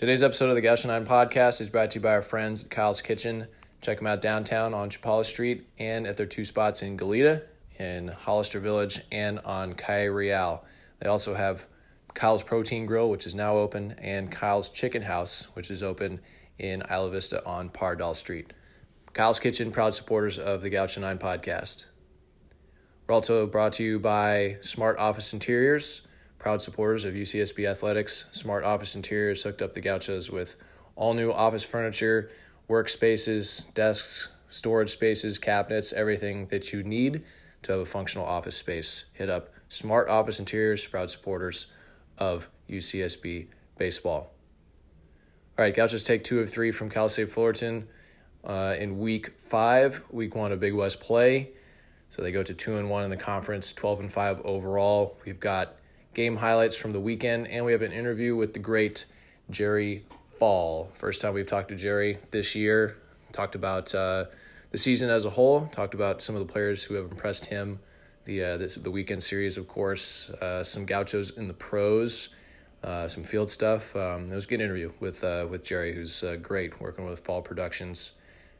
Today's episode of the Gaucho 9 podcast is brought to you by our friends at Kyle's Kitchen. Check them out downtown on Chapala Street and at their two spots in Goleta, in Hollister Village, and on Calle Real. They also have Kyle's Protein Grill, which is now open, and Kyle's Chicken House, which is open in Isla Vista on Pardal Street. Kyle's Kitchen, proud supporters of the Gaucho 9 podcast. We're also brought to you by Smart Office Interiors proud supporters of UCSB athletics. Smart Office Interiors hooked up the Gauchos with all new office furniture, workspaces, desks, storage spaces, cabinets, everything that you need to have a functional office space. Hit up Smart Office Interiors, proud supporters of UCSB baseball. All right, Gauchos take two of three from Cal State Fullerton uh, in week five. Week one of Big West play. So they go to two and one in the conference, 12 and five overall. We've got game highlights from the weekend, and we have an interview with the great Gerry Fall. First time we've talked to Gerry this year. Talked about uh, the season as a whole. Talked about some of the players who have impressed him. The uh, this, the weekend series, of course. Uh, some gauchos in the pros. Uh, some field stuff. Um, it was a good interview with uh, with Gerry, who's uh, great working with Fall Productions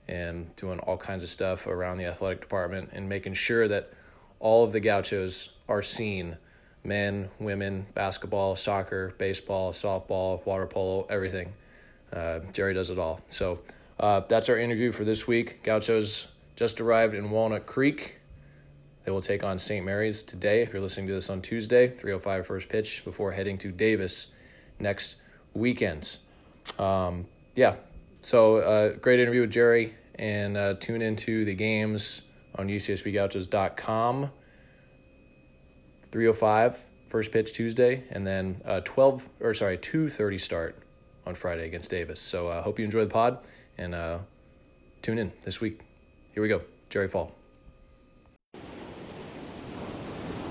and doing all kinds of stuff around the athletic department and making sure that all of the gauchos are seen men, women, basketball, soccer, baseball, softball, water polo, everything. Uh, Gerry does it all. So uh, that's our interview for this week. Gauchos just arrived in Walnut Creek. They will take on St. Mary's today. If you're listening to this on Tuesday, 3:05 first pitch before heading to Davis next weekend. Um, yeah, so uh, great interview with Gerry, and uh, tune into the games on UCSBGauchos.com. 305 first pitch Tuesday, and then uh, 12 or sorry 2:30 start on Friday against Davis. So I uh, hope you enjoy the pod and uh, tune in this week. Here we go, Gerry Fall.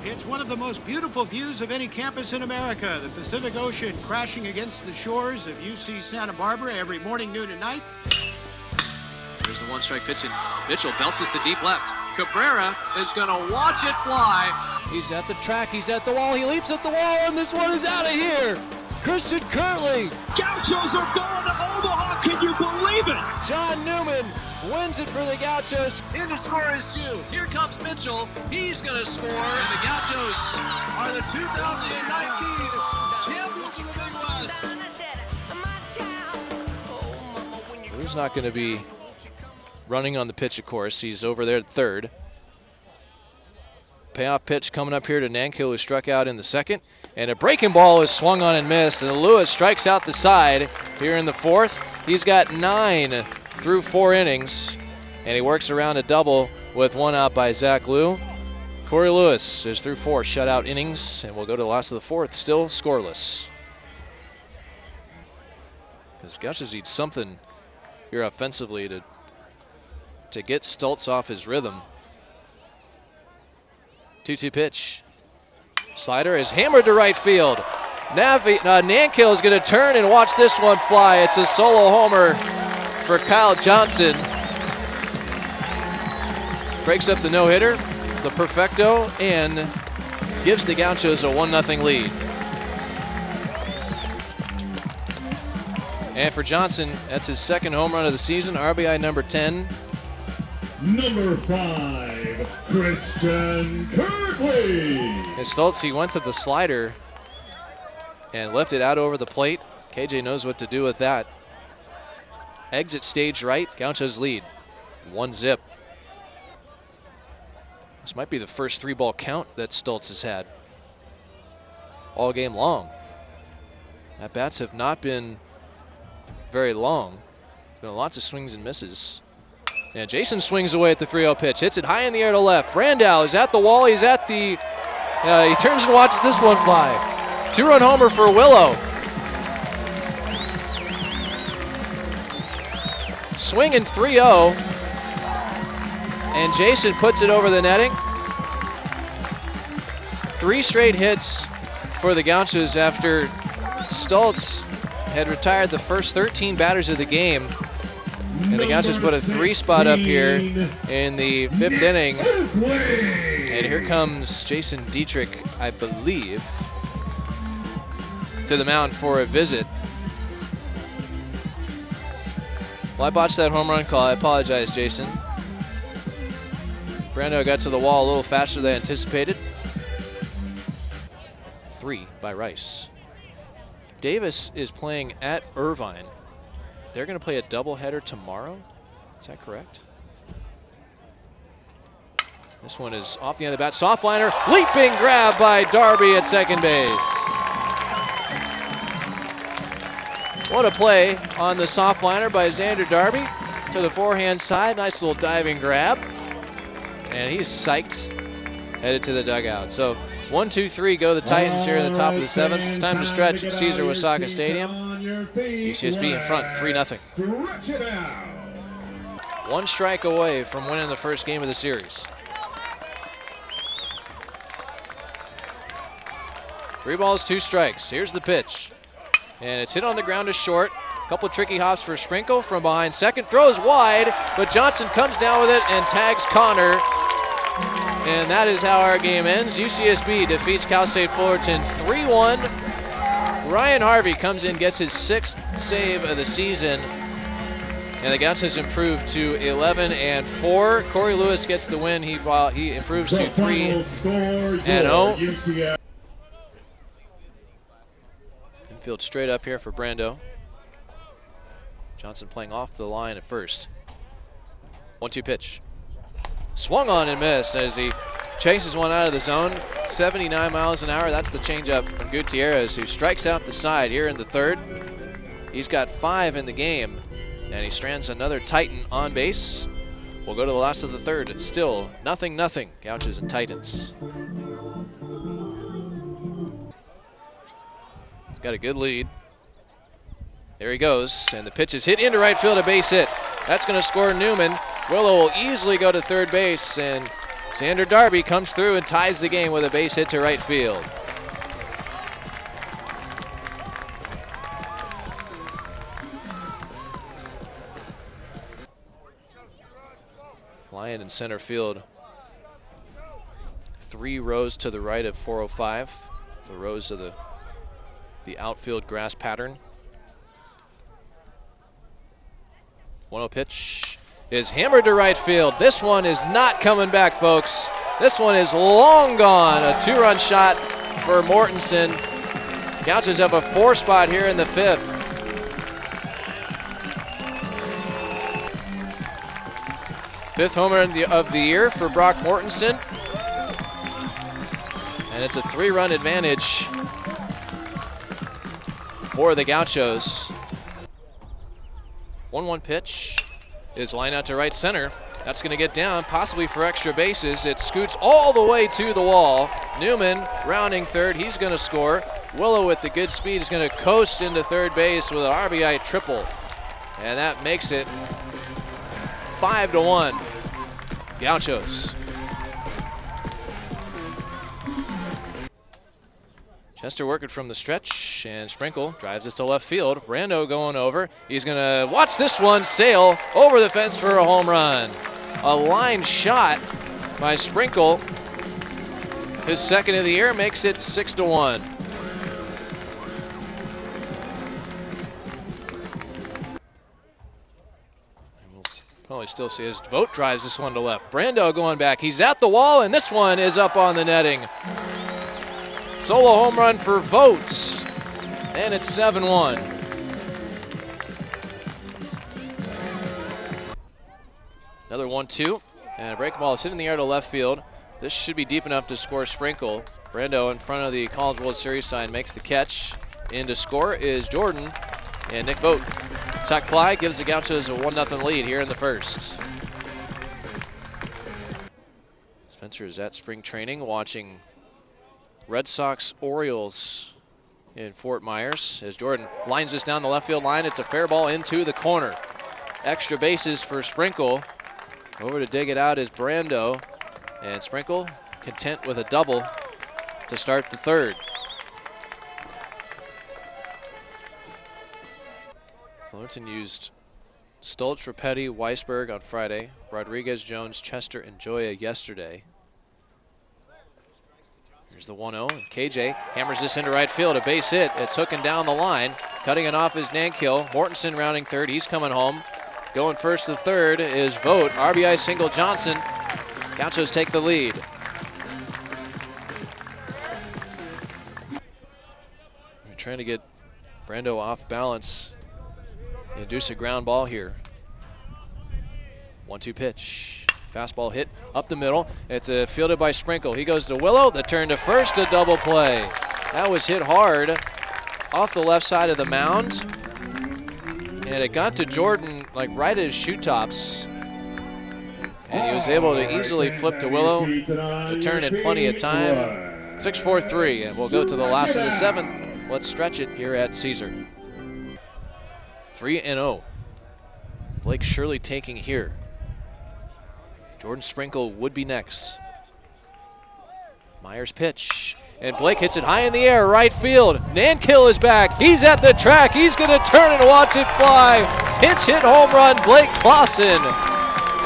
It's one of the most beautiful views of any campus in America. The Pacific Ocean crashing against the shores of UC Santa Barbara every morning, noon, and night. There's the one strike pitch, and Mitchell belts to deep left. Cabrera is going to watch it fly. He's at the track, he's at the wall, he leaps at the wall, and this one is out of here. Christian Kirtley. Gauchos are going to Omaha, can you believe it? John Newman wins it for the Gauchos. In to score is Jew. Here comes Mitchell. He's going to score, and the Gauchos are the 2019 champions of the Big West. Who's not going to be running on the pitch, of course. He's over there at third. Payoff pitch coming up here to Nankill, who struck out in the second. And a breaking ball is swung on and missed. And Lewis strikes out the side here in the fourth. He's got nine through four innings. And he works around a double with one out by Zach Liu. Cory Lewis is through four shutout innings. And we'll go to the last of the fourth, still scoreless. Because Gauchos needs something here offensively to to get Stults off his rhythm. 2-2 pitch. Slider is hammered to right field. Navi, uh, Nankill is going to turn and watch this one fly. It's a solo homer for Kyle Johnson. Breaks up the no-hitter, the perfecto, and gives the Gauchos a 1-0 lead. And for Johnson, that's his second home run of the season, RBI number 10. Number five, Christian Kirtley. And Stults, he went to the slider and left it out over the plate. KJ knows what to do with that. Exit stage right, Gauchos lead. One zip. This might be the first three ball count that Stults has had all game long. At bats have not been very long. There's Been lots of swings and misses. And Jason swings away at the 3 0 pitch, hits it high in the air to left. Brando is at the wall. He's at the. Uh, he turns and watches this one fly. Two run homer for Willow. Swinging 3 0. And Jason puts it over the netting. Three straight hits for the Gauchos after Stults had retired the first 13 batters of the game and the Gauchos put a three spot up here in the fifth inning. And here comes Jason Dietrich, I believe, to the mound for a visit. Well, I botched that home run call. I apologize, Jason. Brando got to the wall a little faster than anticipated. Three by Rice. Davis is playing at Irvine. They're going to play a doubleheader tomorrow. Is that correct? This one is off the end of the bat. Soft liner, leaping grab by Darby at second base. What a play on the soft liner by Xander Darby to the forehand side. Nice little diving grab. And he's psyched, headed to the dugout. So one, two, three go the Titans here in the top of the seventh. It's time to stretch at Caesar Uyesaka Stadium. UCSB in front, 3 0. One strike away from winning the first game of the series. Three balls, two strikes. Here's the pitch. And it's hit on the ground to short. Couple tricky hops for Sprinkle from behind second. Throws wide, but Johnson comes down with it and tags Connor. And that is how our game ends. UCSB defeats Cal State Fullerton 3 1. Ryan Harvey comes in, gets his sixth save of the season. And the Gauchos has improved to 11 and 4. Cory Lewis gets the win. He he improves to 3 and 0. Infield straight up here for Brando. Johnson playing off the line at first. One two pitch. Swung on and missed as he chases one out of the zone. 79 miles an hour. That's the changeup from Gutierrez, who strikes out the side here in the third. He's got five in the game, and he strands another Titan on base. We'll go to the last of the third. Still nothing, nothing. Gauchos and Titans. He's got a good lead. There he goes, and the pitch is hit into right field, a base hit. That's going to score Newman. Willow will easily go to third base, and Xander Darby comes through and ties the game with a base hit to right field. Lion in center field. Three rows to the right of 405. The rows of the the outfield grass pattern. 1-0 pitch is hammered to right field. This one is not coming back, folks. This one is long gone. A two-run shot for Mortensen. Gauchos have a four spot here in the fifth. Fifth homer of the year for Brock Mortensen. And it's a three-run advantage for the Gauchos. 1-1 pitch is line out to right center. That's going to get down, possibly for extra bases. It scoots all the way to the wall. Newman rounding third. He's going to score. Willow with the good speed is going to coast into third base with an RBI triple. And that makes it 5 to 1. Gauchos. Chester working from the stretch, and Sprinkle drives this to left field. Brando going over. He's going to watch this one sail over the fence for a home run. A line shot by Sprinkle. His second of the year makes it 6 to 1. We'll probably still see his Vogt drives this one to left. Brando going back. He's at the wall, and this one is up on the netting. Solo home run for Votes. And it's 7 1. Another 1 2. And a break ball is hit in the air to left field. This should be deep enough to score Sprinkle. Brando in front of the College World Series sign makes the catch. In to score is Jordan and Nick Vogt. Zach Clyde gives the Gauchos a 1 0 lead here in the first. Spencer is at spring training watching Red Sox Orioles in Fort Myers as Jordan lines this down the left field line. It's a fair ball into the corner. Extra bases for Sprinkle. Over to dig it out is Brando. And Sprinkle content with a double to start the third. Fullerton used Stoltz, Rapetti, Weisberg on Friday, Rodriguez, Jones, Chester, and Joya yesterday. Here's the 1 0. And KJ hammers this into right field. A base hit. It's hooking down the line. Cutting it off is Nankill. Mortensen rounding third. He's coming home. Going first to third is Vogt. RBI single Johnson. Gauchos take the lead. They're trying to get Brando off balance. Induce a ground ball here. One two pitch. Fastball hit up the middle. It's uh, fielded by Sprinkle. He goes to Willow. The turn to first, a double play. That was hit hard off the left side of the mound. And it got to Jordan like right at his shoe tops. And he was able to easily flip to Willow. The turn in plenty of time. 6 4 3. And we'll go to the last of the seventh. Let's stretch it here at Caesar. 3 and 0. Blake Shirley taking here. Jordan Sprinkle would be next. Myers pitch. And Blake hits it high in the air, right field. Nankill is back. He's at the track. He's going to turn and watch it fly. Pinch hit home run, Blake Clausen.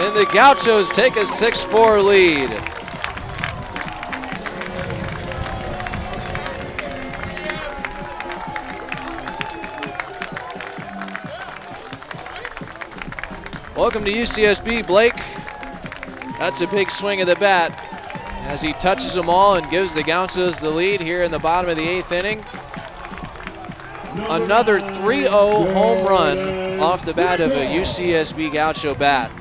And the Gauchos take a 6 4 lead. Welcome to UCSB, Blake. That's a big swing of the bat as he touches them all and gives the Gauchos the lead here in the bottom of the eighth inning. Another 3 0 home run off the bat of a UCSB Gaucho bat.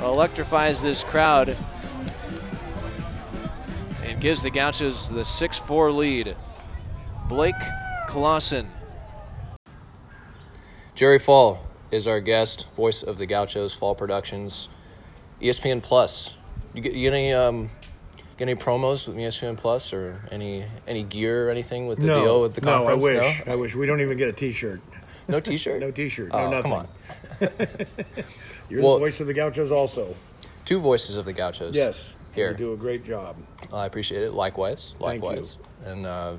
Electrifies this crowd and gives the Gauchos the 6 4 lead. Blake Clausen. Gerry Fall is our guest, voice of the Gauchos Fall Productions, ESPN Plus. You get, you get any um, get any promos with ESPN Plus or any any gear or anything with the no, deal with the conference? no, I wish. I wish. We don't even get a T-shirt. No T-shirt. No T-shirt. Oh, no nothing. come on. You're Well- the voice of the Gauchos, also. Two voices of the Gauchos. Yes. Here. You do a great job. I appreciate it. Likewise. Thank you. Likewise. And uh,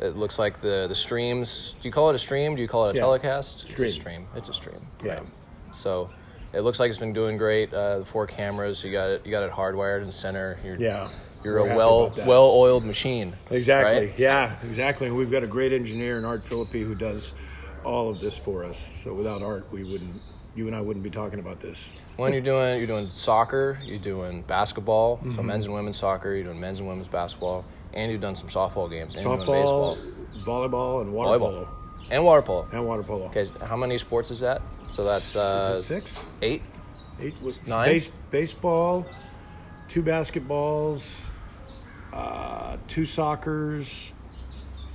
it looks like the the streams. Do you call it a stream? Do you call it a Yeah. telecast? It's a stream. It's a stream. Yeah. Right. So it looks like it's been doing great. Uh, the four cameras. You got it. You got it hardwired in center. You're, Yeah. You're We're a well well oiled machine. Exactly. right? Yeah, exactly. And we've got a great engineer in Art Philippi who does all of this for us. So without Art, we wouldn't. You and I wouldn't be talking about this. When you're doing you're doing soccer, you're doing basketball, so Mm-hmm. men's and women's soccer, you're doing men's and women's basketball, and you've done some softball games, and you're doing Softball, baseball, volleyball, and water volleyball, polo. and water polo. And water polo. Okay, how many sports is that? So that's uh, six? eight. Eight was Nine? Base, baseball, two basketballs, uh, two soccers,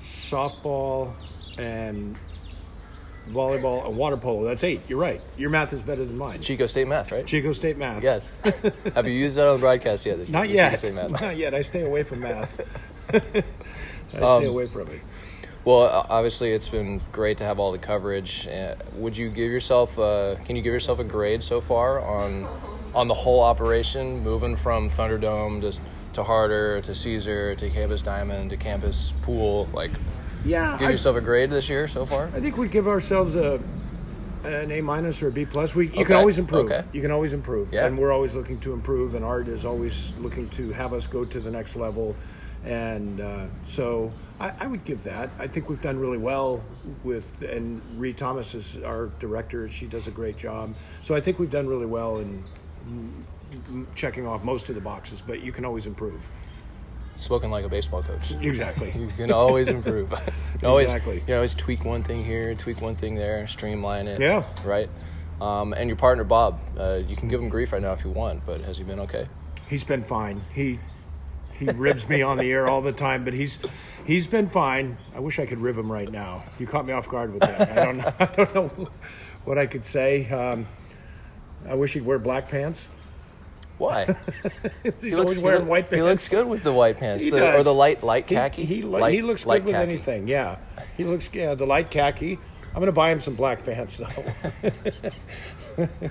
softball, and volleyball and water polo. That's eight. You're right. Your math is better than mine. Chico State math, right? Chico State math. Yes. Have you used that on the broadcast yet? the Not yet. State math? Not yet. I stay away from math. I Um, stay away from it. Well, obviously, it's been great to have all the coverage. Uh, would you give yourself? Uh, can you give yourself a grade so far on on the whole operation, moving from Thunderdome to to Harder to Caesar to Campus Diamond to Campus Pool? Like, Yeah. give I- yourself a grade this year so far. I think we give ourselves a an A minus or a B plus. We you Okay, can always improve. okay. You can always improve, Yeah. and we're always looking to improve. And Art is always looking to have us go to the next level. And uh, so I, I would give that. I think we've done really well with, and Ree Thomas is our director. She does a great job. So I think we've done really well in checking off most of the boxes. But you can always improve. Spoken like a baseball coach. Exactly. You can always improve. always, Exactly. You always tweak one thing here, tweak one thing there, streamline it. Yeah. Right. Um, and your partner Bob, uh, you can give him grief right now if you want, but has he been okay? He's been fine. He he ribs me on the air all the time, but he's he's been fine. I wish I could rib him right now. You caught me off guard with that. I don't know. I don't know what I could say. Um, I wish he'd wear black pants. Why? He's He always looks, wearing he, white pants. He looks good with the white pants, He the, or the light light khaki. He, li- light, he looks light good with anything. Yeah, he looks. Yeah, the light khaki. I'm gonna buy him some black pants though.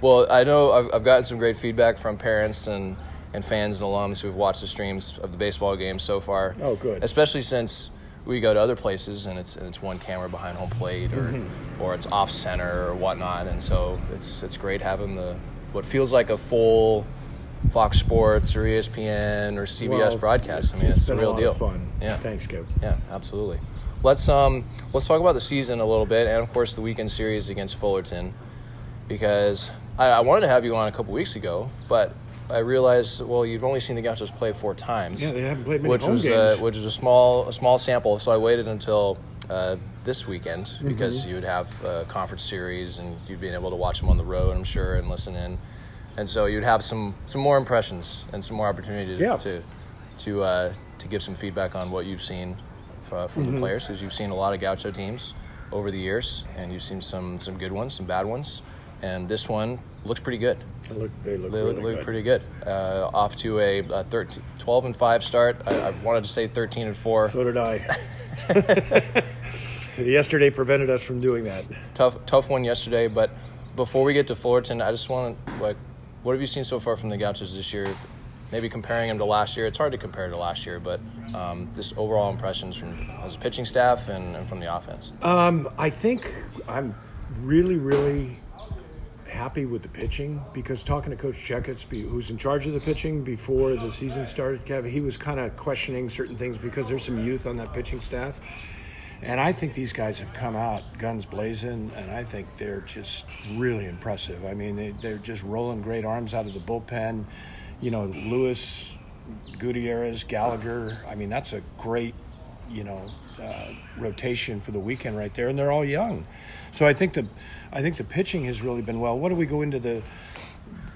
Well, I know I've, I've gotten some great feedback from parents and, and fans and alums who've watched the streams of the baseball games so far. Oh, good. Especially since we go to other places and it's and it's one camera behind home plate or Mm-hmm. or it's off center or whatnot, and so it's it's great having the what feels like a full Fox Sports or ESPN or CBS Well, broadcast. I mean, it's, a real deal. Fun. Yeah. Thanks, Kev. Yeah, absolutely. let's um let's talk about the season a little bit, and of course the weekend series against Fullerton, because I, I wanted to have you on a couple weeks ago, but I realized well you've only seen the Gauchos play four times. Yeah, they haven't played many which home was games. Uh, which was a small a small sample. So I waited until uh, this weekend Mm-hmm. because you would have a conference series and you'd be able to watch them on the road, I'm sure, and listen in. And so you'd have some some more impressions and some more opportunity to Yeah. to to, uh, to give some feedback on what you've seen f- from Mm-hmm. the players because you've seen a lot of Gaucho teams over the years and you've seen some some good ones, some bad ones, and this one looks pretty good. They look, they look, They really look, look good. pretty good. Uh, off to a, a 13, 12 and 5 start. I, I wanted to say 13 and 4. So did I. Yesterday prevented us from doing that. tough tough one yesterday, but before we get to Fullerton, I just want to like what have you seen so far from the Gauchos this year? Maybe comparing them to last year. It's hard to compare to last year, but um, just overall impressions from as a pitching staff and, and from the offense. Um, I think I'm really, really happy with the pitching because talking to Coach Checketts, be- who's in charge of the pitching before the season started, Kev, he was kind of questioning certain things because there's some youth on that pitching staff. And I think these guys have come out guns blazing, and I think they're just really impressive. I mean, they, they're just rolling great arms out of the bullpen. You know, Lewis, Gutierrez, Gallagher. I mean, that's a great, you know, uh, rotation for the weekend right there, and they're all young. So I think the, I think the pitching has really been well. What do we go into the,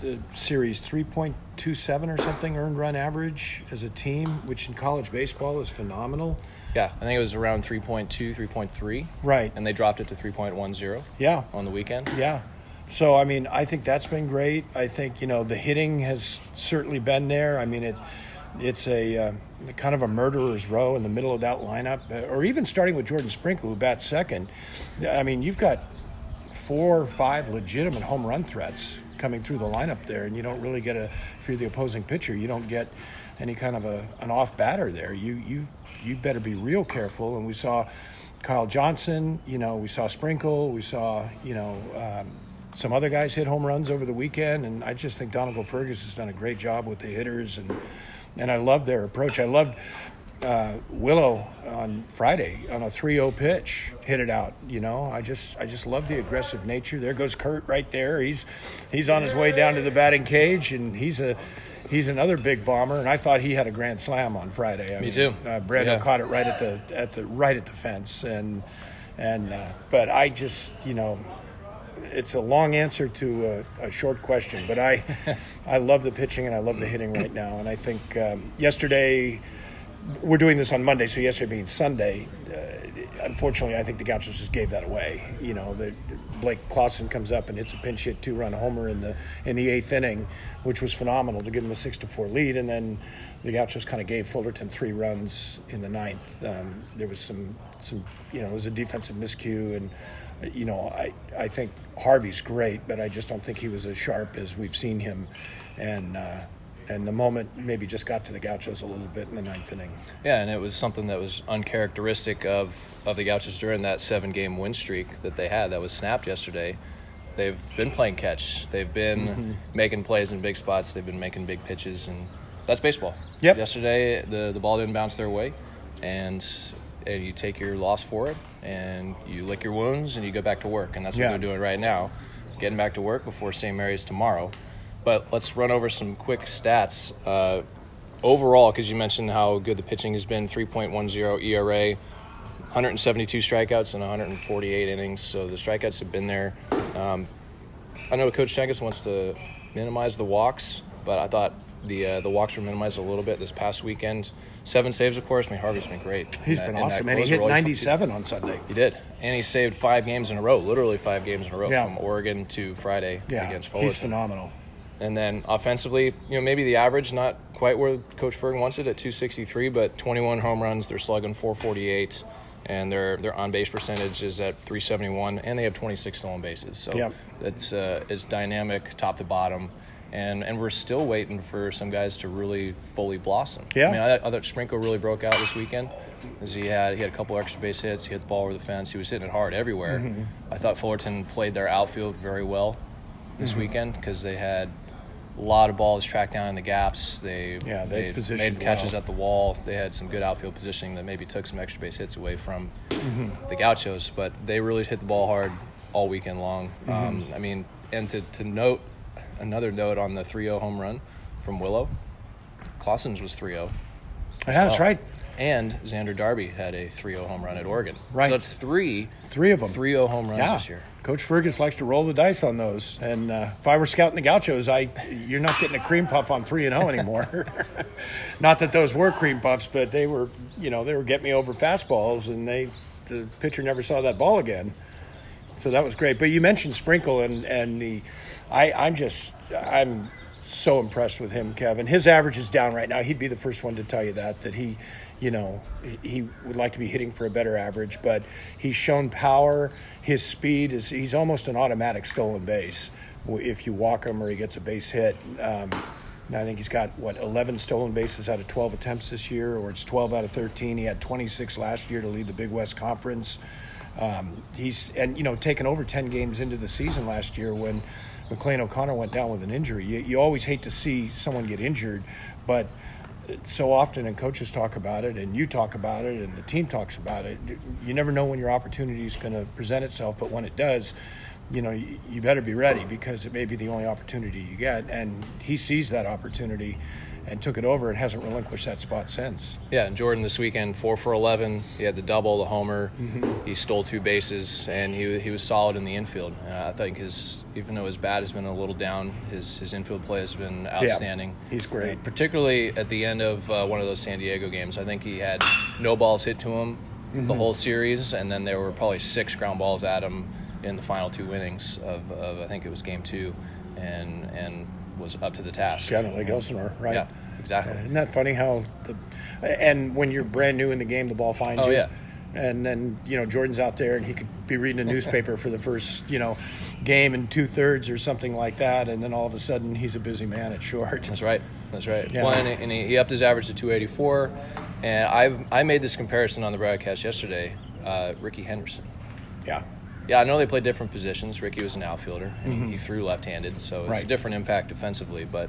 the series? Three point two seven or something earned run average as a team, which in college baseball is phenomenal. Yeah, I think it was around 3.2, 3.3. Right. And they dropped it to 3.10 Yeah. on the weekend. Yeah. So I mean, I think that's been great. I think you know the hitting has certainly been there. I mean, it it's a uh, kind of a murderer's row in the middle of that lineup, uh, or even starting with Jordan Sprinkle, who bats second. I mean, you've got four or five legitimate home run threats coming through the lineup there, and you don't really get a if you're the opposing pitcher, you don't get any kind of a an off batter there. You you you better be real careful. And we saw Kyle Johnson, you know, we saw Sprinkle, we saw you know. Um, some other guys hit home runs over the weekend, and I just think Donegal Fergus has done a great job with the hitters, and and I love their approach. I loved uh, Willow on Friday on a 3-0 pitch, hit it out. You know, I just I just love the aggressive nature. There goes Kurt right there. He's he's on his way down to the batting cage, and he's a he's another big bomber. And I thought he had a grand slam on Friday. I Me too. Uh, Brando Yeah. caught it right at the at the right at the fence, and and uh, but I just you know it's a long answer to a, a short question, but I, I love the pitching and I love the hitting right now. And I think um, yesterday, we're doing this on Monday, so yesterday being Sunday, uh, unfortunately, I think the Gauchos just gave that away. You know, the, Blake Clausen comes up and hits a pinch hit two run homer in the in the eighth inning, which was phenomenal to give them a six to four lead, and then the Gauchos kind of gave Fullerton three runs in the ninth. Um, there was some some you know it was a defensive miscue and you know, I, I think Harvey's great, but I just don't think he was as sharp as we've seen him. And uh, and the moment maybe just got to the Gauchos a little bit in the ninth inning. Yeah, and it was something that was uncharacteristic of, of the Gauchos during that seven game win streak that they had that was snapped yesterday. They've been playing catch. They've been Mm-hmm. making plays in big spots. They've been making big pitches, and that's baseball. Yep. Yesterday, the, the ball didn't bounce their way, and, and you take your loss for it, and you lick your wounds, and you go back to work. And that's what Yeah. they're doing right now, getting back to work before St. Mary's tomorrow. But let's run over some quick stats. Uh, overall, because you mentioned how good the pitching has been 3.10 ERA, 172 strikeouts in 148 innings. So the strikeouts have been there. Um, I know Coach Checketts wants to minimize the walks, but I thought the uh, the walks were minimized a little bit this past weekend. Seven saves, of course. I mean, Harvey's been great. He's been that- that awesome, and he hit role. 97 on Sunday. He did, and he saved five games in a row, literally five games in a row, Yeah. from Oregon to Friday Yeah, against he's phenomenal. And then offensively, you know, maybe the average not quite where Coach Ferg wants it at 263, but 21 home runs. They're slugging 448, and their their on base percentage is at 371, and they have 26 stolen bases. So Yep. it's uh, it's dynamic top to bottom. And, and we're still waiting for some guys to really fully blossom. Yeah. I mean, I, I thought Sprinkle really broke out this weekend. As he had he had a couple extra base hits. He hit the ball over the fence. He was hitting it hard everywhere. Mm-hmm. I thought Fullerton played their outfield very well this Mm-hmm. weekend because they had a lot of balls tracked down in the gaps. They Yeah, they positioned made catches well. at the wall. They had some good outfield positioning that maybe took some extra base hits away from Mm-hmm. the Gauchos, but they really hit the ball hard all weekend long. Mm-hmm. Um, I mean, and to, to note another note on the 3-0 home run from Willow, Clausen's was 3-0. Yeah, that's right. And Xander Darby had a 3-0 home run at Oregon. Right. So that's three Three of them. 3-0 home runs Yeah. this year. Coach Fergus likes to roll the dice on those. And uh, if I were scouting the Gauchos, I you're not getting a cream puff on three and zero anymore. not that those were cream puffs, but they were you know they were getting me over fastballs, and they the pitcher never saw that ball again. So that was great. But you mentioned Sprinkle and and the I I'm just I'm so impressed with him, Kevin. His average is down right now. He'd be the first one to tell you that that he, you know, he- would like to be hitting for a better average, but he's shown power. His speed is he's almost an automatic stolen base if you walk him or he gets a base hit. Um, I think he's got what 11 stolen bases out of 12 attempts this year, or it's 12 out of 13. He had 26 last year to lead the Big West Conference. Um, he's and you know taken over 10 games into the season last year when McLean O'Connor went down with an injury. You, you always hate to see someone get injured, but so often and coaches talk about it and you talk about it and the team talks about it you never know when your opportunity is going to present itself but when it does you know you, better be ready because it may be the only opportunity you get and he sees that opportunity and took it over and hasn't relinquished that spot since Yeah, and Jordan this weekend, four for eleven. He had the double, the homer. Mm-hmm. He stole two bases, and he he was solid in the infield. Uh, I think his even though his bat has been a little down, his his infield play has been outstanding. Yeah, he's great. Uh, particularly at the end of uh, one of those San Diego games. I think he had no balls hit to him Mm-hmm. the whole series, and then there were probably six ground balls at him in the final two innings of, of I think it was game two, and and was up to the task. kind of like Elsinore right Yeah, exactly. isn't that funny how the and when you're brand new in the game the ball finds Oh, you yeah. and then you know Jordan's out there and he could be reading a newspaper for the first you know game in two thirds or something like that, and then all of a sudden he's a busy man at short. That's right. That's right. Yeah. Well, and, and he, he upped his average to 284. And I I made this comparison on the broadcast yesterday. Uh, Rickey Henderson. Yeah, Yeah, I know they play different positions. Ricky was an outfielder, and he- he mm-hmm. threw left-handed, so it's a different impact defensively. But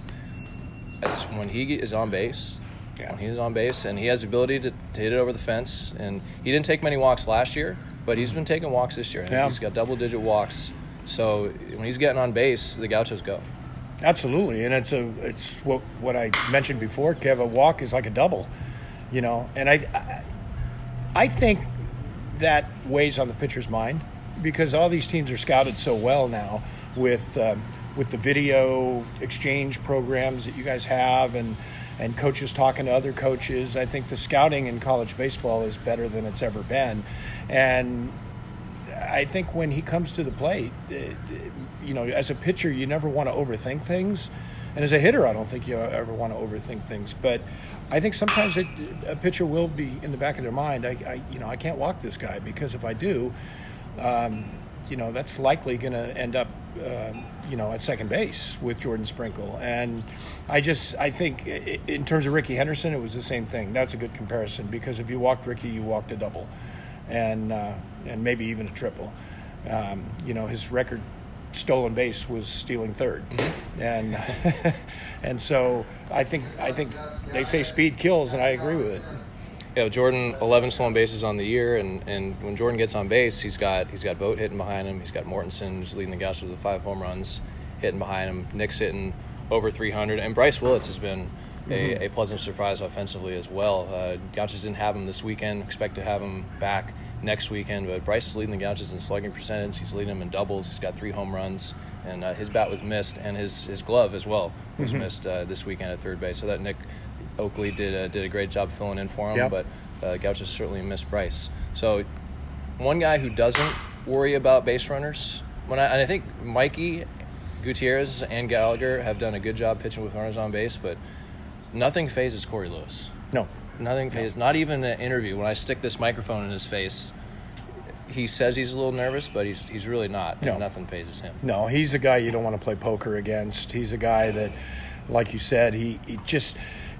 when he is on base, Yeah. when he's on base, and he has the ability to, to hit it over the fence. And he didn't take many walks last year, but he's been taking walks this year. Yeah. He's got double-digit walks. So when he's getting on base, the Gauchos go. absolutely, and it's a it's what what I mentioned before. Kev, a walk is like a double, you know, and I I, I think that weighs on the pitcher's mind because all these teams are scouted so well now with um, with the video exchange programs that you guys have and and coaches talking to other coaches. I think the scouting in college baseball is better than it's ever been, and I think when he comes to the plate, you know, as a pitcher, you never want to overthink things, and as a hitter, I don't think you ever want to overthink things. But I think sometimes it, a pitcher will be in the back of their mind. I, I you know, I can't walk this guy because if I do, um, you know, that's likely going to end up, um, you know, at second base with Jordan Sprinkle. And I just, I think in terms of Rickey Henderson, it was the same thing. That's a good comparison because if you walked Ricky, you walked a double, and uh, and maybe even a triple. Um, you know, his record stolen base was stealing 3rd and and so I think I think they say speed kills, and I agree with it. Yeah, Jordan, 11 stolen bases on the year, and, and when Jordan gets on base, he's got he's got Vogt hitting behind him. He's got Mortensen who's leading the Gauchos with five home runs, hitting behind him. Nick's hitting over 300, and Bryce Willits has been a, a pleasant surprise offensively as well. Uh, Gauchos didn't have him this weekend. Expect to have him back next weekend, but Bryce is leading the Gauchos in slugging percentage. He's leading them in doubles. He's got three home runs, and uh, his bat was missed, and his, his glove as well was missed uh, this weekend at third base. So that Nick Oakley did uh, did a great job filling in for him, Yep. but uh, Gauchos certainly missed Bryce. So one guy who doesn't worry about base runners, when I, and I think Mikey Gutierrez and Gallagher have done a good job pitching with runners on base, but nothing phases Cory Lewis. No, Nothing phases. Not even an interview. When I stick this microphone in his face, he says he's a little nervous, but he's he's really not. No. nothing phases him. No, he's a guy you don't want to play poker against. He's a guy that, like you said, he, he just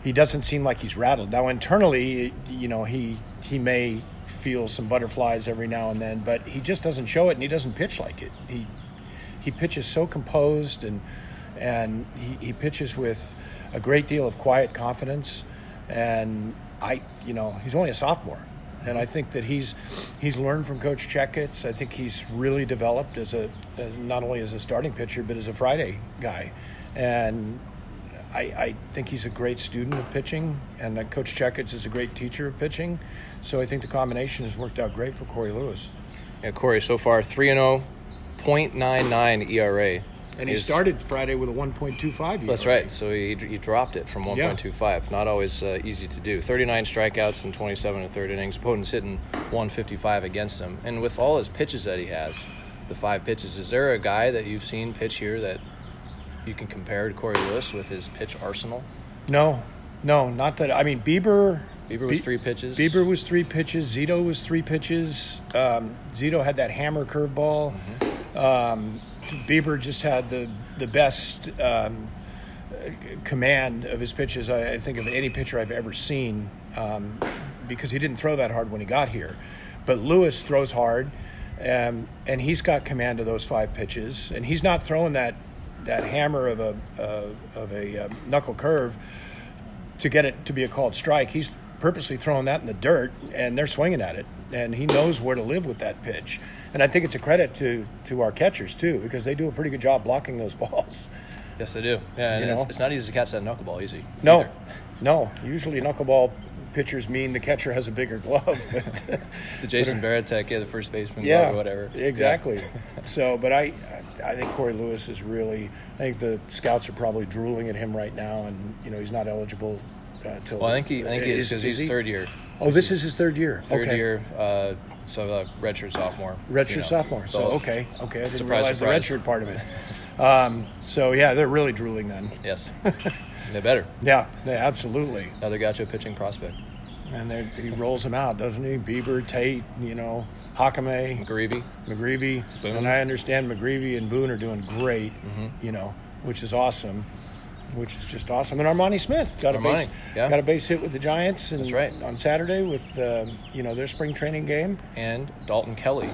he doesn't seem like he's rattled. Now internally, you know, he he may feel some butterflies every now and then, but he just doesn't show it, and he doesn't pitch like it. He he pitches so composed and and he, he pitches with a great deal of quiet confidence. And I, you know, he's only a sophomore, and I think that he's he's learned from Coach Checketts. I think he's really developed as a as not only as a starting pitcher but as a Friday guy, and I, I think he's a great student of pitching, and Coach Checketts is a great teacher of pitching. So I think the combination has worked out great for Cory Lewis. Yeah, Cory, so far 3 and 0, 0.99 ERA. And he He's- started Friday with a 1.25. That's right. So he, he dropped it from 1.25. Not always uh, easy to do. 39 strikeouts in 27 and third innings. Opponents hitting 155 against him. And with all his pitches that he has, the five pitches, is there a guy that you've seen pitch here that you can compare to Cory Lewis with his pitch arsenal? No, no, not that. I mean, Bieber. Bieber was Be- three pitches. Bieber was three pitches. Zito was three pitches. Um, Zito had that hammer curveball. Mm-hmm. Um, Bieber just had the the best um, command of his pitches. I, I think of any pitcher I've ever seen um, because he didn't throw that hard when he got here. But Lewis throws hard, um, and he's got command of those five pitches, and he's not throwing that that hammer of a uh, of a uh, knuckle curve to get it to be a called strike. He's purposely throwing that in the dirt, and they're swinging at it, and he knows where to live with that pitch. And I think it's a credit to to our catchers too, because they do a pretty good job blocking those balls. Yes, they do. Yeah, and it's, it's not easy to catch that knuckleball easy. No, either. no. Usually knuckleball pitchers mean the catcher has a bigger glove. but- The Jason Varitek, yeah, the first baseman yeah, glove or whatever. Exactly. so, but I, I think Cory Lewis is really. I think the scouts are probably drooling at him right now, and you know he's not eligible uh. Well, I think he, I think he is because he's he? third year. Oh, this is his third year. Third okay. year, uh, so uh, redshirt sophomore. Redshirt you know. sophomore. So, So, okay, okay. I didn't surprise, realize surprise. the redshirt part of it. Um, so yeah, they're really drooling then. Yes, they better. Yeah, they, absolutely. Another Gaucho pitching prospect. And he rolls them out, doesn't he? Bieber, Tate, you know, Hakame, Greavy. McGreevy. Boone. And I understand McGreevy and Boone are doing great, Mm-hmm. you know, which is awesome. Which is just awesome. And Armani Smith got a base, yeah. got a base hit with the Giants, and That's right. on Saturday with um, you know their spring training game. And Dalton Kelly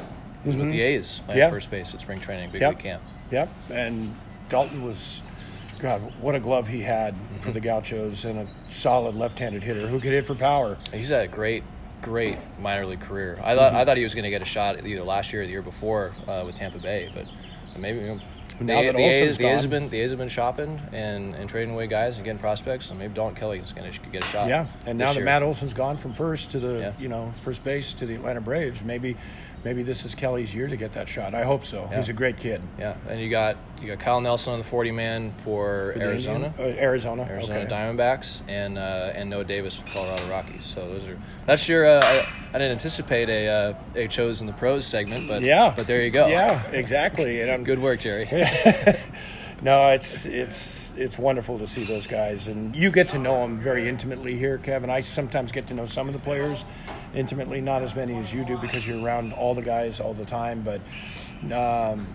was with the A's playing Mm-hmm. First base at spring training, big Yep. camp. Yep. And Dalton was, God, what a glove he had Mm-hmm. for the Gauchos and a solid left-handed hitter who could hit for power. He's had a great, great minor league career. I thought I thought he was going to get a shot either last year or the year before uh, with Tampa Bay, but maybe. You know, the, Now that the, A's, the A's have been the A's have been shopping and, and trading away guys and getting prospects, so maybe Don Kelly is going to get a shot. Yeah. And now that year. Matt Olson's gone from first to the Yeah. you know first base to the Atlanta Braves, maybe maybe this is Kelly's year to get that shot. I hope so. Yeah. He's a great kid. Yeah, and you got you got Kyle Nelson on the forty man for, For Arizona. Uh, Arizona. Arizona okay. Diamondbacks and uh, and Noah Davis with Colorado Rockies. So those are that's your. Uh, I, I didn't anticipate a uh, a chosen the pros segment, but Yeah. but there you go. Yeah, exactly. And I'm good work, Gerry. No, it's it's it's wonderful to see those guys, and you get to know them very intimately here, Kevin. I sometimes get to know some of the players intimately, not as many as you do because you're around all the guys all the time. But um,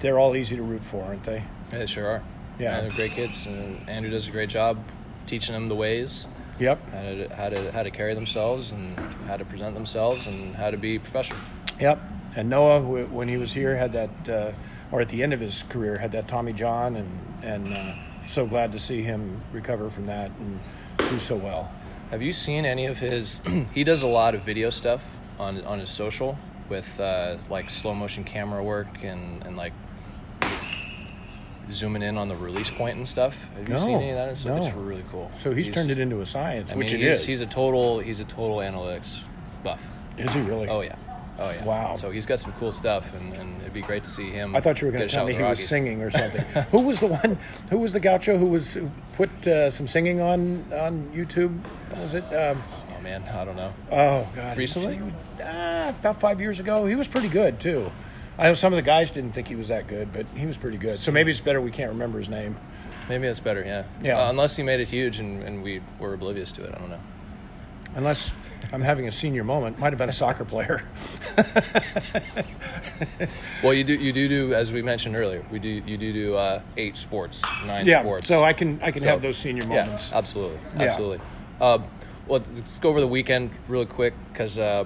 they're all easy to root for, aren't they? Yeah, they sure are. Yeah. they're great kids, and Andrew does a great job teaching them the ways, Yep. how to how to how to carry themselves, and how to present themselves, and how to be professional. Yep. And Noah, when he was here, had that, uh, or at the end of his career, had that Tommy John, and and uh, so glad to see him recover from that and do so well. Have you seen any of his? he does a lot of video stuff on on his social with uh, like slow motion camera work and and like zooming in on the release point and stuff. Have you No, seen any of that? It's, it's really cool. So he's, turned it into a science, I which mean, it he's, is. he's a total he's a total analytics buff. is he really? Oh yeah, oh yeah. Wow. So he's got some cool stuff, and, and it'd be great to see him. I thought you were going to tell me he was singing or something. who was the one? Who was the gaucho who was who put uh, some singing on on YouTube? Was it? Um, Oh man, I don't know. oh God! Recently? sang- Ah, about five years ago. He was pretty good too. I know some of the guys didn't think he was that good, but he was pretty good. So maybe it's better we can't remember his name. Maybe that's better. Yeah. Yeah. Uh, unless he made it huge and, and we were oblivious to it. I don't know. Unless I'm having a senior moment. Might have been a soccer player. Well, you do you do do as we mentioned earlier. We do you do do uh, eight sports, nine yeah. sports. So I can I can So, have those senior moments. Yeah, absolutely, Yeah. absolutely. Uh, well, let's go over the weekend really quick because uh,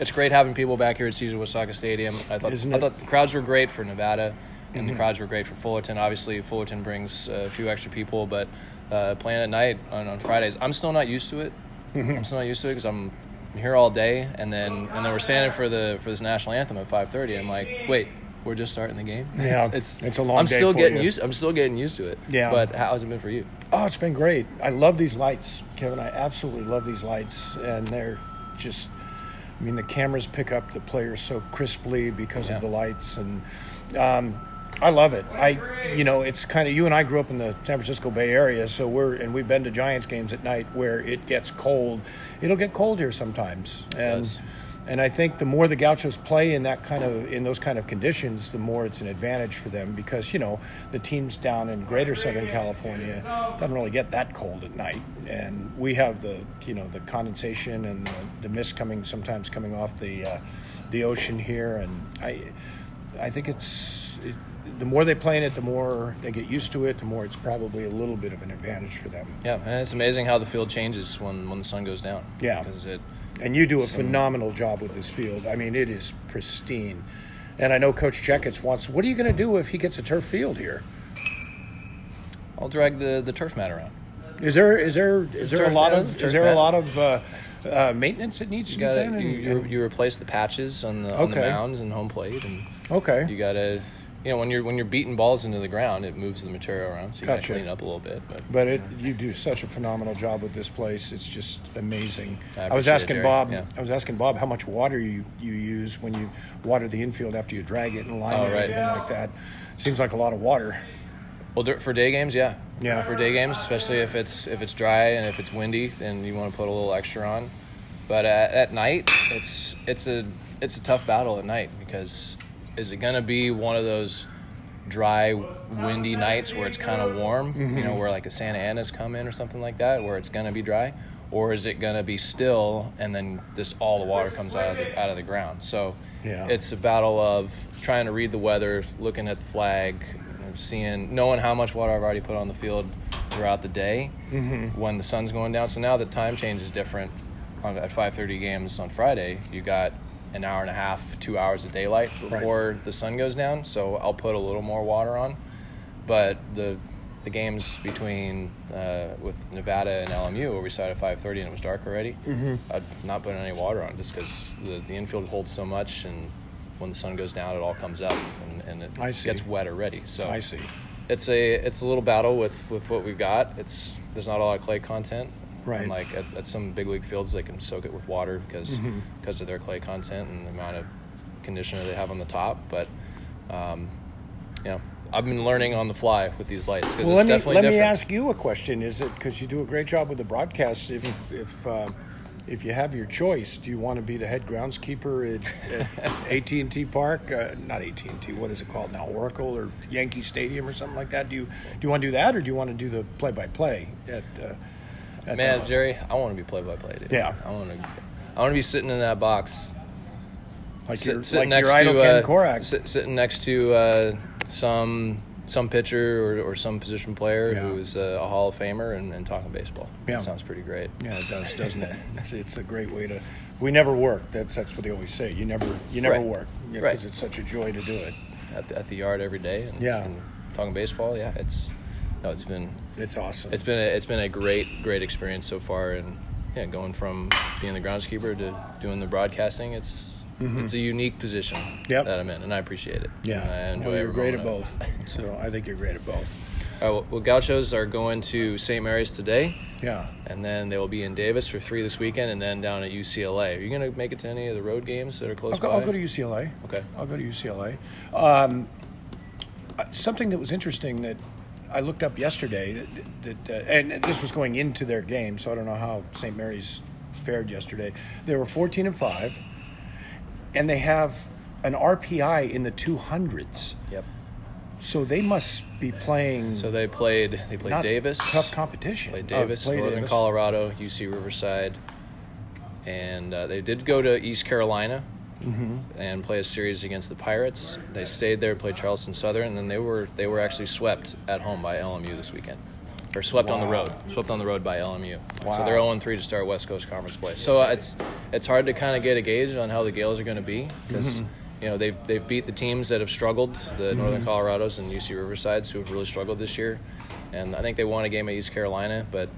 it's great having people back here at Caesar Uyesaka Stadium. I thought I thought the crowds were great for Nevada. and the crowds were great for Fullerton. Obviously, Fullerton brings a few extra people, but uh, playing at night on, on Fridays, I'm still not used to it. I'm still not used to it because I'm here all day, and then and then we're standing for the for this national anthem at 5:30. And I'm like, wait, we're just starting the game. Yeah, it's, it's a long I'm day still getting you. used. I'm still getting used to it. Yeah. But how's it been for you? Oh, it's been great. I love these lights, Kevin. I absolutely love these lights, and they're just. I mean, the cameras pick up the players so crisply because Yeah. of the lights, and um, I love it. I, you know, it's kind of you and I grew up in the San Francisco Bay Area, so we're and we've been to Giants games at night where it gets cold. It'll get cold here sometimes, and and I think the more the Gauchos play in that kind of in those kind of conditions, the more it's an advantage for them because you know the teams down in Greater Southern California doesn't really get that cold at night, and we have the you know the condensation and the, the mist coming sometimes coming off the uh, the ocean here, and I I think it's. It, the more they play in it, the more they get used to it. The more it's probably a little bit of an advantage for them. Yeah, and it's amazing how the field changes when when the sun goes down. Yeah. because it. And you do a phenomenal job with this field. I mean, it is pristine. And I know Coach Checketts wants. What are you going to do if he gets a turf field here? I'll drag the, the turf mat around. Is there is there is there a lot mat, of is turf there a lot of uh, uh, maintenance that needs You to got be done? you, you, you replace the patches on the on the mounds and home plate, and okay. you got to you know when you're when you're beating balls into the ground, it moves the material around, so you got Gotcha. to clean it up a little bit. But But it, you do such a phenomenal job with this place. It's just amazing. I I, was appreciate it, asking Bob. Yeah. I was asking Bob how much water you, you use when you water the infield after you drag it and line Oh, it and everything like that. Seems like a lot of water. well, for day games, yeah, Yeah. for day games, especially if it's if it's dry and if it's windy, then you want to put a little extra on. But at, at night, it's it's a it's a tough battle at night because is it going to be one of those dry, windy nights where it's kind of warm, you know, mm-hmm. where like a Santa Ana's come in or something like that, where it's going to be dry, or is it going to be still and then just all the water comes out of the out of the ground? So Yeah. it's a battle of trying to read the weather, looking at the flag, you know, seeing, knowing how much water I've already put on the field throughout the day mm-hmm. when the sun's going down. So now the time change is different. On, at 5:30 games on Friday, you got an hour and a half, two hours of daylight before the sun goes down. So I'll put a little more water on, but the the games between uh, with Nevada and LMU where we started at 5:30 and it was dark already, Mm-hmm. I'd not put any water on just because the, the infield holds so much and when the sun goes down it all comes up and, and it gets wet already. So I see. it's a it's a little battle with with what we've got. It's there's not a lot of clay content. Right. And like at, at some big league fields, they can soak it with water because Mm-hmm. because of their clay content and the amount of conditioner they have on the top. But um, you know, I've been learning on the fly with these lights because Well, it's let me definitely let me ask you a question. Is it because you do a great job with the broadcast? If if uh, if you have your choice, do you want to be the head groundskeeper at, at and T Park? Uh, not AT and T. What is it called now? Oracle or Yankee Stadium or something like that? Do you do you want to do that, or do you want to do the play by play at? Uh, Man, Gerry, I want to be play by play, dude. Yeah. I want to. I want to be sitting in that box, like sit- your, sitting like next to uh, sit- sitting next to uh, some some pitcher or, or some position player Yeah. who is a, a Hall of Famer and, and talking baseball. Yeah. That sounds pretty great. Yeah, it does, doesn't it? It's, it's a great way to. We never work. That's that's what they always say. You never you never Right. work because Right. it's such a joy to do it. At the, at the yard every day and, Yeah. and talking baseball. Yeah, it's no, it's been It's awesome. it's been a, it's been a great great experience so far and yeah, going from being the groundskeeper to doing the broadcasting. It's it's a unique position Mm-hmm. Yep. that I'm in, and I appreciate it. yeah, and I enjoy well, you're great at moment of it. both. So I think you're great at both. All right, well, well, Gauchos are going to St. Mary's today, Yeah. and then they will be in Davis for three this weekend, and then down at UCLA. Are you going to make it to any of the road games that are close I'll go, by? I'll go to UCLA. Okay. I'll go to UCLA. Um, something that was interesting that I looked up yesterday, that, that uh, and this was going into their game, so I don't know how St. Mary's fared yesterday. They were 14 and five, and they have an RPI in the 200s. Yep. So they must be playing So they played. They played Davis. tough competition. Played Uh, Davis, played Northern Davis. Colorado, UC Riverside, and uh, they did go to East Carolina Mm-hmm. and play a series against the Pirates. They stayed there, played Charleston Southern, and then they were they were actually swept at home by LMU this weekend, or swept on the road, swept on the road by LMU. So they're 0 3 to start West Coast Conference play. So it's it's hard to kind of get a gauge on how the Gaels are going to be because. Mm-hmm. you know they've they've beat the teams that have struggled, the Mm-hmm. Northern Colorados and UC Riversides, who have really struggled this year. And I think they won a game at East Carolina, but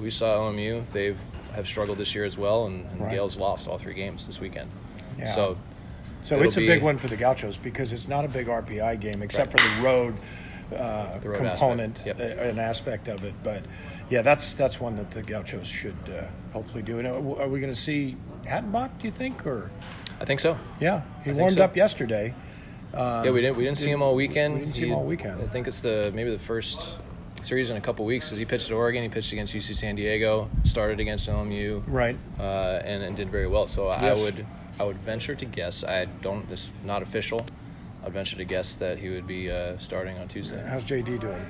we saw LMU; They've have struggled this year as well, and, and Right. Gaels lost all three games this weekend. Yeah. So So it's a big one for the Gauchos because it's not a big RPI game except for the road, uh, The component aspect, yep. uh, an aspect of it. But yeah, that's that's one that the Gauchos should uh, hopefully do. And are are we going to see Hattenbach? Do you think or I think so. yeah, he warmed so. up yesterday. yeah, we didn't we didn't see him all weekend. we didn't see him all weekend. I think it's the maybe the first series in a couple weeks. As he pitched at Oregon, he pitched against UC San Diego, started against LMU, Right. uh, and, and did very well. So Yes. I would I would venture to guess. I don't. This is not official. I'd venture to guess that he would be uh, starting on Tuesday. How's JD doing?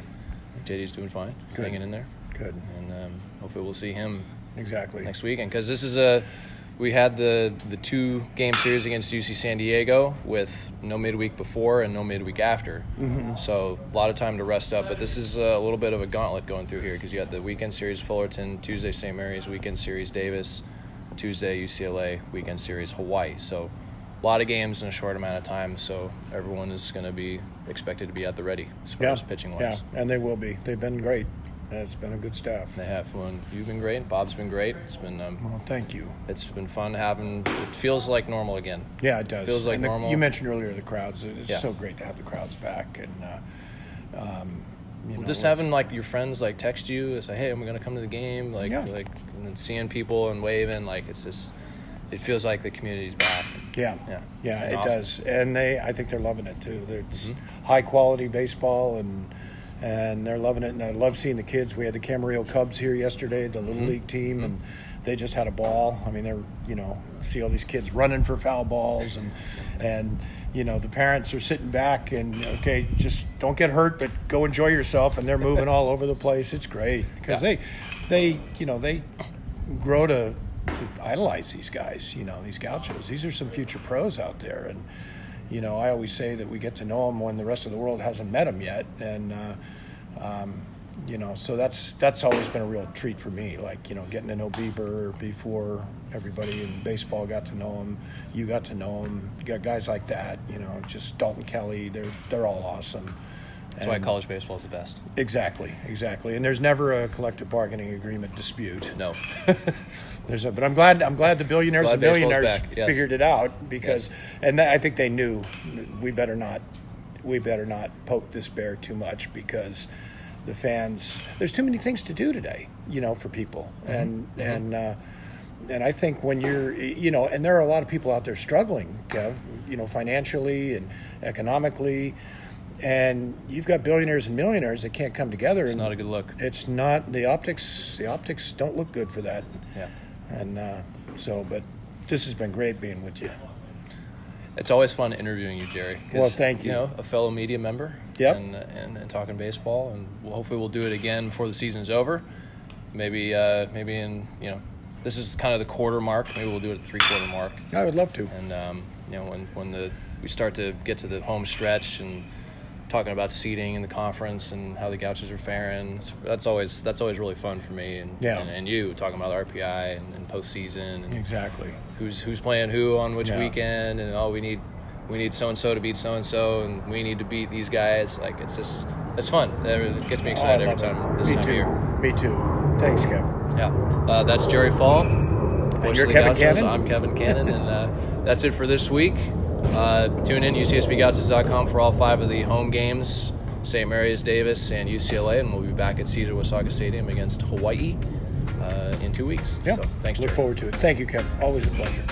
JD's doing fine, Good. hanging in there, Good. and um, hopefully we'll see him Exactly. next weekend because this is a we had the the two game series against UC San Diego with no midweek before and no midweek after, Mm-hmm. so a lot of time to rest up. But this is a little bit of a gauntlet going through here because you got the weekend series Fullerton, Tuesday St. Mary's, weekend series Davis, Tuesday UCLA, weekend series Hawaii. So a lot of games in a short amount of time. So everyone is going to be expected to be at the ready as far Yeah. as pitching wise. Yeah, and they will be. They've been great. And It's been a good staff. They have. When you've been great, Bob's been great. It's been um, Well, thank you. it's been fun having. It feels like normal again. Yeah, it does. It Feels like the- normal. You mentioned earlier the crowds. It's Yeah. so great to have the crowds back, and uh, um, you know, just having like your friends like text you and say, "Hey, am I'm gonna come to the game," like Yeah. like, and then seeing people and waving, like it's just, it feels like the community's back. Yeah, Yeah. yeah, it awesome. Mm-hmm. does, and they, I think they're loving it too. It's high quality baseball, and and they're loving it. And I love seeing the kids. We had the Camarillo Cubs here yesterday, the Mm-hmm. little league team, and they just had a ball. I mean, they're you know see all these kids running for foul balls, and and you know the parents are sitting back and okay, just don't get hurt, but go enjoy yourself. And they're moving all over the place. It's great because Yeah. they they you know they grow to, to idolize these guys. You know, these gauchos. These are some future pros out there, and you know, I always say that we get to know them when the rest of the world hasn't met them yet, and uh, um, you know, so that's that's always been a real treat for me. Like you know, getting to know Bieber before everybody in baseball got to know him. You got to know him. You got guys like that. You know, just Dalton Kelly. They're they're all awesome. That's why college baseball is the best. Exactly, exactly. And there's never a collective bargaining agreement dispute. No, There's a, but I'm glad I'm glad the billionaires Glad and millionaires yes. figured it out because, Yes. and I think they knew we better not we better not poke this bear too much because the fans there's too many things to do today, you know, for people Mm-hmm. and and uh, and I think when you're you know, and there are a lot of people out there struggling, Kev, you know, financially and economically. And you've got billionaires and millionaires that can't come together. it's not a good look. it's not the optics. The optics don't look good for that. Yeah, And uh, so, but this has been great being with you. it's always fun interviewing you, Gerry. Well, thank you. You know, a fellow media member. Yep. And, and and talking baseball, and we'll, hopefully we'll do it again before the season's over. Maybe uh, maybe in you know, this is kind of the quarter mark. Maybe we'll do it at three quarter mark. I would love to. and um, you know when when the we start to get to the home stretch and talking about seating in the conference and how the Gauchos are faring. That's always that's always really fun for me and Yeah. and, and you talking about RPI and, and postseason and Exactly. who's who's playing who on which Yeah. weekend and oh we need we need so and so to beat so and so and we need to beat these guys. Like it's just it's fun. It gets me excited Oh, every time it. this Me time too. of year. Me too. Thanks, Kev. Yeah, uh, that's Gerry Fall. And you're Kevin Gauchos. Cannon? I'm Kevin Cannon, and uh, that's it for this week. Uh, tune in UCSBGauchos.com for all five of the home games: St. Mary's, Davis, and UCLA, and we'll be back at Caesar Uyesaka Stadium against Hawaii uh, in two weeks. Yeah. So, thanks, Look Gerry. forward to it. Thank you, Kevin. Always a pleasure.